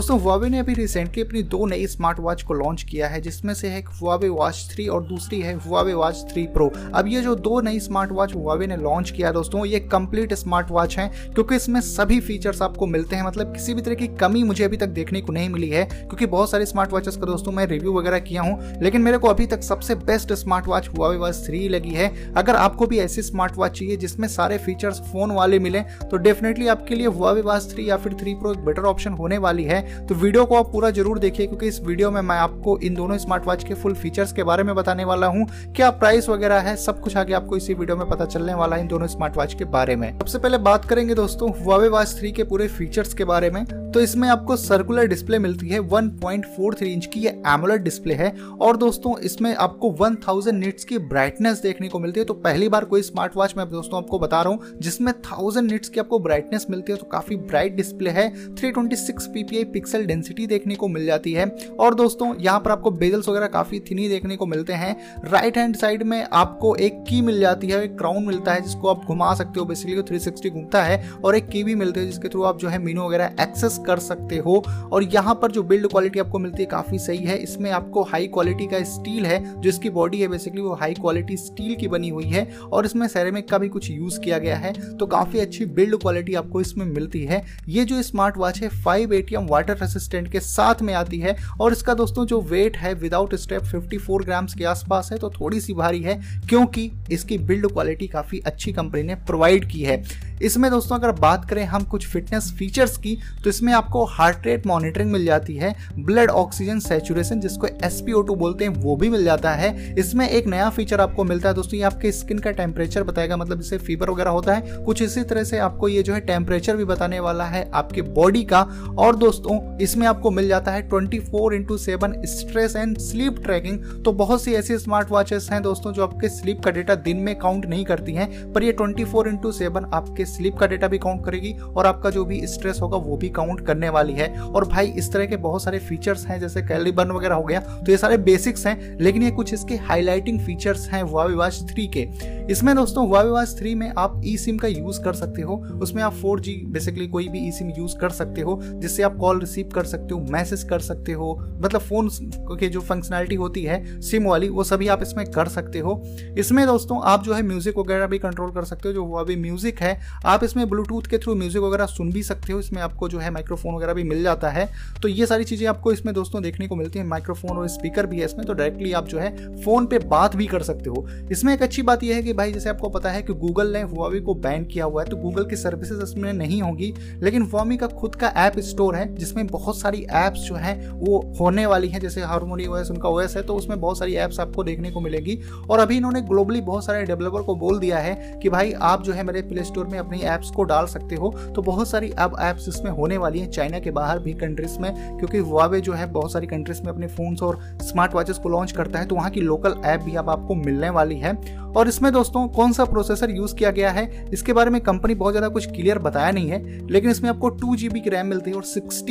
दोस्तों हुआवे ने अभी रिसेंटली अपनी दो नई स्मार्ट वॉच को लॉन्च किया है, जिसमें से है हुआवे वॉच थ्री और दूसरी है हुआवे वॉच थ्री प्रो अब ये जो दो नई स्मार्ट वॉच हुआवे ने लॉन्च किया दोस्तों, ये कंप्लीट स्मार्ट वॉच है, क्योंकि इसमें सभी फीचर्स आपको मिलते हैं। मतलब किसी भी तरह की कमी मुझे अभी तक देखने को नहीं मिली है, क्योंकि बहुत सारे स्मार्ट वॉचेस का दोस्तों मैं रिव्यू वगैरह किया हूँ, लेकिन मेरे को अभी तक सबसे best smart watch Huawei watch three लगी है। अगर आपको भी ऐसी स्मार्ट वॉच चाहिए जिसमें सारे फीचर्स फ़ोन वाले मिले तो डेफिनेटली आपके लिए हुआवे वॉच थ्री या फिर थ्री प्रो एक बेटर ऑप्शन होने वाली है। तो वीडियो को आप पूरा ज़रूर देखिए, क्योंकि इस वीडियो में मैं आपको इन दोनों स्मार्ट वॉच के फुल फीचर्स के बारे में बताने वाला हूँ, क्या प्राइस वगैरह है, सब कुछ आगे आपको इसी वीडियो में पता चलने वाला है इन दोनों स्मार्ट वॉच के बारे में। सबसे पहले बात करेंगे दोस्तों हुआवे वॉच थ्री के पूरे फीचर्स के बारे में। तो इसमें आपको सर्कुलर डिस्प्ले मिलती है 1.43 इंच की ये एमुलेट डिस्प्ले है। और दोस्तों, इसमें आपको 1000 निट्स की ब्राइटनेस देखने को मिलती है। तो पहली बार कोई स्मार्ट वॉच मैं दोस्तों आपको बता रहा हूँ, जिसमें थाउज़ेंड निट्स की आपको ब्राइटनेस मिलती है तो काफ़ी ब्राइट डिस्प्ले है। 326 ppi पिक्सल डेंसिटी देखने को मिल जाती है। और दोस्तों, यहाँ पर आपको बेजल्स वगैरह काफ़ी थिनी देखने को मिलते हैं। राइट हैंड साइड में आपको एक की मिल जाती है, एक क्राउन मिलता है, जिसको आप घुमा सकते हो बेसिकली थ्री सिक्सटी घूमता है। और एक की भी मिलती है, जिसके थ्रू आप जो है मीनू वगैरह एक्सेस कर सकते हो। और यहाँ पर जो बिल्ड क्वालिटी आपको मिलती है, काफ़ी सही है। इसमें आपको हाई क्वालिटी का स्टील है, जो इसकी बॉडी है बेसिकली वो हाई क्वालिटी स्टील की बनी हुई है। और इसमें सेरेमिक का भी कुछ यूज़ किया गया है। तो काफ़ी अच्छी बिल्ड क्वालिटी आपको इसमें मिलती है। ये जो स्मार्ट वॉच है five a ATM water resistant के साथ में आती है। और इसका दोस्तों जो वेट है विदाउट स्टेप 54 ग्राम्स के आसपास है तो थोड़ी सी भारी है, क्योंकि इसकी बिल्ड क्वालिटी काफ़ी अच्छी कंपनी ने प्रोवाइड की है। इसमें दोस्तों अगर बात करें हम कुछ फिटनेस फीचर्स की तो इसमें आपको हार्ट रेट मॉनिटरिंग मिल जाती है ब्लड ऑक्सीजन सेचुरेशन जिसको एस बोलते हैं, वो भी मिल जाता है। इसमें एक नया फीचर आपको मिलता है दोस्तों, ये आपके स्किन का टेम्परेचर बताएगा मतलब जैसे फीवर वगैरह होता है। कुछ इसी तरह से आपको ये जो है टेम्परेचर भी बताने वाला है आपके बॉडी का। और दोस्तों इसमें आपको मिल जाता है twenty four into seven stress and sleep tracking तो बहुत सी ऐसी स्मार्ट वॉचेस हैं दोस्तों जो आपके स्लीप का डेटा दिन में काउंट नहीं करती हैं, पर ये ट्वेंटी फोर इंटू सेवन आपके स्लीप का डेटा भी काउंट करेगी और आपका जो भी स्ट्रेस होगा वो भी काउंट करने वाली है। और भाई, इस तरह के बहुत सारे फीचर्स हैं, जैसे कैलरी बर्न वगैरह हो गया तो ये सारे बेसिक्स हैं, लेकिन ये कुछ इसके हाईलाइटिंग फीचर्स हैं हुआवी वॉच थ्री के। इसमें दोस्तों हुआवी वॉच थ्री में आप ई सिम का यूज़ कर सकते हो, उसमें आप फोर बेसिकली कोई भी ई सिम यूज़ कर सकते हो, जिससे आप कॉल रिसीव कर सकते हो मैसेज कर सकते हो मतलब फ़ोन के जो फंक्शनैलिटी होती है सिम वाली, वो सभी आप इसमें कर सकते हो। इसमें दोस्तों, आप जो है म्यूज़िक वगैरह भी कंट्रोल कर सकते हो, जो हुआ म्यूज़िक है, आप इसमें ब्लूटूथ के थ्रू म्यूज़िक वगैरह सुन भी सकते हो, इसमें आपको जो है माइक्रोफोन वगैरह भी मिल जाता है। तो ये सारी चीज़ें आपको इसमें दोस्तों देखने को मिलती है माइक्रोफोन और स्पीकर भी है इसमें तो डायरेक्टली आप जो है फ़ोन पे बात भी कर सकते हो। इसमें एक अच्छी बात यह है कि भाई, जैसे आपको पता है कि गूगल ने हुआवी को बैन किया हुआ है तो गूगल की सर्विसेज़ इसमें नहीं होगी, लेकिन हुआमी का खुद का ऐप स्टोर है जिसमें बहुत सारी ऐप्स जो है, वो होने वाली है, जैसे हारमोनी ओएस उनका ओएस है तो उसमें बहुत सारी ऐप्स आपको देखने को मिलेगी। और अभी इन्होंने ग्लोबली बहुत सारे डेवलपर को बोल दिया है कि भाई, आप जो है मेरे प्ले स्टोर में अपनी ऐप्स को डाल सकते हो। तो बहुत सारी अब ऐप्स इसमें होने वाली हैं चाइना के बाहर भी कंट्रीज़ में, क्योंकि हुआवे जो है बहुत सारी कंट्रीज़ में अपने फोन्स और स्मार्ट वॉचेस को लॉन्च करता है तो वहाँ की लोकल ऐप भी अब आपको मिलने वाली है। और इसमें दोस्तों, कौन सा प्रोसेसर यूज़ किया गया है, इसके बारे में कंपनी बहुत ज़्यादा कुछ क्लियर बताया नहीं है, लेकिन इसमें आपको टू जीबी की रैम मिलती है और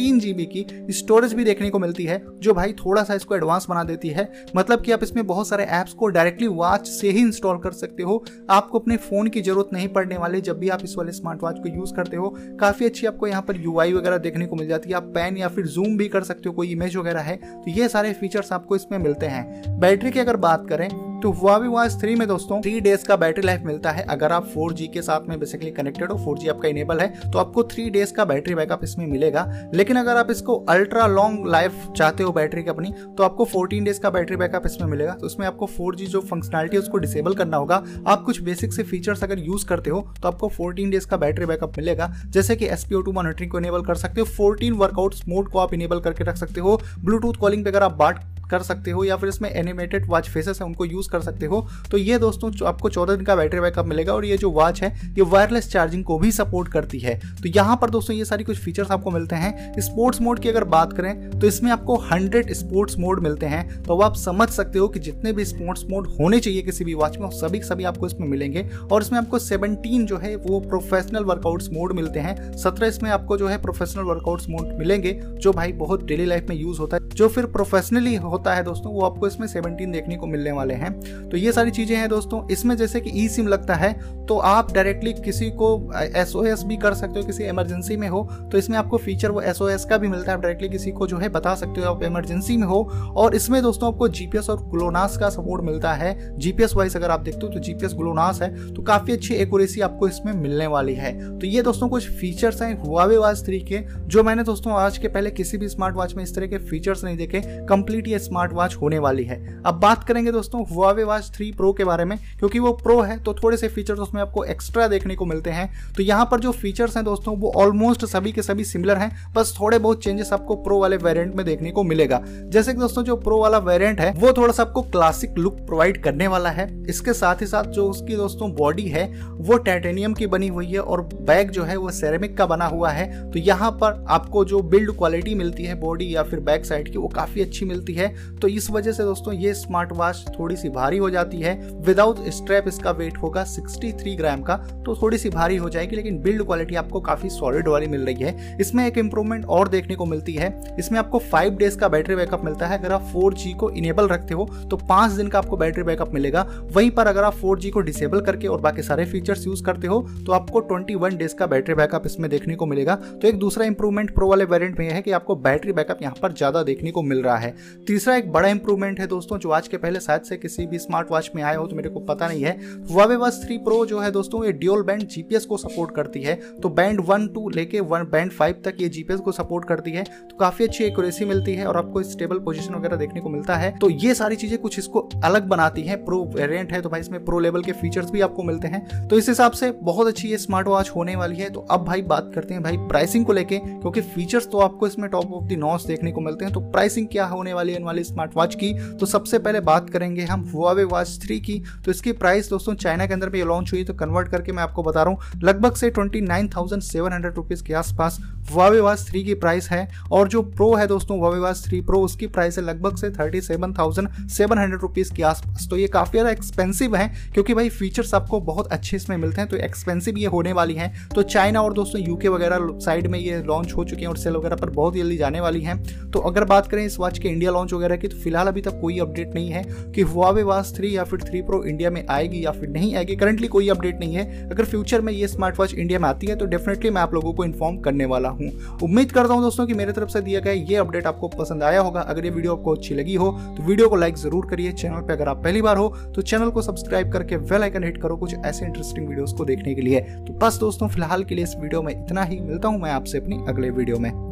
सिक्सटीन जीबी की स्टोरेज भी देखने को मिलती है, जो भाई थोड़ा सा इसको एडवांस बना देती है। मतलब कि आप इसमें बहुत सारे ऐप्स को डायरेक्टली वॉच से ही इंस्टॉल कर सकते हो। आपको अपने फ़ोन की ज़रूरत नहीं पड़ने वाली जब भी आप इस वाले स्मार्ट वॉच को यूज़ करते हो। काफ़ी अच्छी आपको यहाँ पर यूआई वगैरह देखने को मिल जाती है। आप पेन या फिर जूम भी कर सकते हो, कोई इमेज वगैरह है। तो ये सारे फीचर्स आपको इसमें मिलते हैं। बैटरी की अगर बात करें तो हुआवी वॉच थ्री में दोस्तों। थ्री डेज़ का बैटरी लाइफ मिलता है। अगर आप फोर के साथ में बेसिकली कनेक्टेड हो फोर आपका इनेबल है तो आपको थ्री डेज़ का बैटरी बैकअप इसमें मिलेगा। लेकिन अगर आप इसको अल्ट्रा लॉन्ग लाइफ चाहते हो बैटरी की अपनी तो आपको फोर्टीन डेज़ का बैटरी बैकअप इसमें मिलेगा। तो उसमें आपको फोर जो फंक्शनलिटी है, उसको डिसेबल करना होगा। आप कुछ बेसिक से फीचर्स अगर यूज़ करते हो तो आपको फोर्टीन डेज़ का बैटरी बैकअप मिलेगा। जैसे कि एसपीओ टू मॉनिटरिंग को इनेबल कर सकते हो फोर्टीन वर्कआउट मोड को आप इनेबल करके रख सकते हो। ब्लूटूथ कॉलिंग पे अगर आप बात कर सकते हो या फिर इसमें एनिमेटेड वॉच फेसेस है, उनको यूज़ कर सकते हो। तो ये दोस्तों आपको चौदह दिन का बैटरी बैकअप मिलेगा और ये जो वॉच है, ये वायरलेस चार्जिंग को भी सपोर्ट करती है। तो यहाँ पर दोस्तों, ये सारी कुछ फीचर्स आपको मिलते हैं। स्पोर्ट्स मोड की अगर बात करें तो इसमें आपको हंड्रेड स्पोर्ट्स मोड मिलते हैं। तो आप समझ सकते हो कि जितने भी स्पोर्ट्स मोड होने चाहिए किसी भी वॉच में सभी सभी आपको इसमें मिलेंगे। और इसमें आपको सेवनटीन जो है, वो प्रोफेशनल वर्कआउट्स मोड मिलते हैं। सत्रह इसमें आपको जो है प्रोफेशनल वर्कआउट्स मोड मिलेंगे, जो भाई बहुत डेली लाइफ में यूज़ होता है। जो फिर प्रोफेशनली होता है दोस्तों, वो आपको इसमें सेवनटीन देखने को मिलने वाले हैं। तो ये सारी चीज़ें हैं दोस्तों, इसमें जैसे कि ई सिम लगता है तो आप डायरेक्टली किसी को एसओएस भी कर सकते हो, किसी इमरजेंसी में हो तो इसमें आपको फीचर वो एसओएस का भी मिलता है, आप डायरेक्टली किसी को जो है बता सकते हो आप इमरजेंसी में हो। और इसमें दोस्तों आपको जीपीएस और ग्लोनास का सपोर्ट मिलता है। जीपीएस वाइज अगर आप देखते हो तो जीपीएस ग्लोनास है तो काफ़ी अच्छी एक्यूरेसी आपको इसमें मिलने वाली है। तो ये दोस्तों कुछ फीचर्स हैं हुआवे वाच थ्री के, जो मैंने दोस्तों आज के पहले किसी भी स्मार्ट वॉच में इस तरह के फीचर्स नहीं देखे। कंप्लीट ये स्मार्ट वॉच होने वाली है। अब बात करेंगे दोस्तों हुआवे वॉच थ्री प्रो के बारे में, क्योंकि वो प्रो है तो थोड़े से फीचर्स उसमें आपको एक्स्ट्रा देखने को मिलते हैं। तो यहाँ पर जो फीचर्स हैं दोस्तों, वो ऑलमोस्ट सभी के सभी सिमिलर हैं, बस थोड़े बहुत चेंजेस आपको प्रो वाले वेरियंट में देखने को मिलेगा। जैसे कि दोस्तों जो प्रो वाला वेरियंट है, वो थोड़ा सा आपको क्लासिक लुक प्रोवाइड करने वाला है। इसके साथ ही साथ जो उसकी दोस्तों बॉडी है, वो टाइटेनियम की बनी हुई है और बैग जो है वो सेरेमिक का बना हुआ है। तो यहाँ पर आपको जो बिल्ड क्वालिटी मिलती है बॉडी या फिर बैक साइड की, वो काफ़ी अच्छी मिलती है। तो इस वजह से दोस्तों ये स्मार्ट वॉच थोड़ी सी भारी हो जाती है। विदाउट स्ट्रैप इसका वेट होगा 63 ग्राम का तो थोड़ी सी भारी हो जाएगी, लेकिन बिल्ड क्वालिटी आपको काफ़ी सॉलिड वाली मिल रही है। इसमें एक इंप्रूवमेंट और देखने को मिलती है। इसमें आपको फाइव डेज़ का बैटरी बैकअप मिलता है। अगर आप फोर को इनेबल रखते हो तो पाँच दिन का आपको बैटरी बैकअप मिलेगा। वहीं पर अगर आप फोर को डिसेबल करके और बाकी सारे फीचर्स यूज़ करते हो तो आपको ट्वेंटी डेज़ का बैटरी बैकअप इसमें देखने को मिलेगा। तो एक दूसरा इंप्रूवमेंट प्रो वाले वेरियंट में है कि आपको बैटरी बैकअप यहाँ पर ज़्यादा देखने को मिल रहा है। तीसरा एक बड़ा इंप्रूवमेंट है दोस्तों, जो आज के पहले शायद से किसी भी स्मार्ट वॉच में आया हो तो मेरे को पता नहीं है। वावे वाच थ्री प्रो जो है दोस्तों, ये ड्यूल बैंड जीपीएस को सपोर्ट करती है। तो बैंड वन टू लेके वन बैंड फाइव तक ये जीपीएस को सपोर्ट करती है। तो काफ़ी अच्छी एक्यूरेसी मिलती है और आपको स्टेबल पोजिशन वगैरह देखने को मिलता है। तो ये सारी चीज़ें कुछ इसको अलग बनाती है। प्रो वेरियंट है तो भाई इसमें प्रो लेवल के फीचर्स भी आपको मिलते हैं। तो इस हिसाब से बहुत अच्छी ये स्मार्ट वॉच होने वाली है। तो अब भाई बात करते हैं भाई प्राइसिंग को लेके, क्योंकि फीचर्स तो आपको इसमें टॉप ऑफ़ द नॉस देखने को मिलते हैं। तो प्राइसिंग क्या होने वाली है वाली स्मार्ट वॉच की। तो सबसे पहले बात करेंगे हम हुआवे वॉच थ्री की। तो इसकी प्राइस दोस्तों चाइना के अंदर भी लॉन्च हुई तो कन्वर्ट करके मैं आपको बता रहा हूँ, लगभग से twenty nine thousand seven hundred rupees के आसपास हुआवे वॉच थ्री की प्राइस है। और जो प्रो है दोस्तों हुआवे वॉच थ्री प्रो उसकी प्राइस है लगभग से thirty seven thousand seven hundred rupees के आसपास। तो ये काफ़ी ज़्यादा एक्सपेंसिव है, क्योंकि भाई फीचर्स आपको बहुत अच्छे इसमें मिलते हैं तो एक्सपेंसिव ये होने वाली है। तो चाइना और दोस्तों यूके वगैरह साइड में ये लॉन्च हो चुके हैं और सेल वगैरह पर बहुत जल्दी जाने वाली है। तो अगर बात करें इस वॉच के इंडिया लॉन्च वगैरह की तो फ़िलहाल अभी तक कोई अपडेट नहीं है कि हुआवे वाच थ्री या फिर थ्री प्रो इंडिया में आएगी या फिर नहीं आएगी। करंटली कोई अपडेट नहीं है। अगर फ्यूचर में ये स्मार्ट वॉच इंडिया में आती है तो डेफिनेटली मैं आप लोगों को इन्फॉर्म करने वाला हूँ। उम्मीद करता हूँ दोस्तों की मेरे तरफ़ से दिया गया ये अपडेट आपको पसंद आया होगा। अगर ये वीडियो आपको अच्छी लगी हो तो वीडियो को लाइक ज़रूर करिए। चैनल पर अगर आप पहली बार हो तो चैनल को सब्सक्राइब करके वेल आइकन हिट करो कुछ ऐसे इंटरेस्टिंग वीडियोस को देखने के लिए। तो बस दोस्तों, फ़िलहाल के लिए इस वीडियो में इतना ही। मिलता हूँ मैं आपसे अपनी अगले वीडियो में।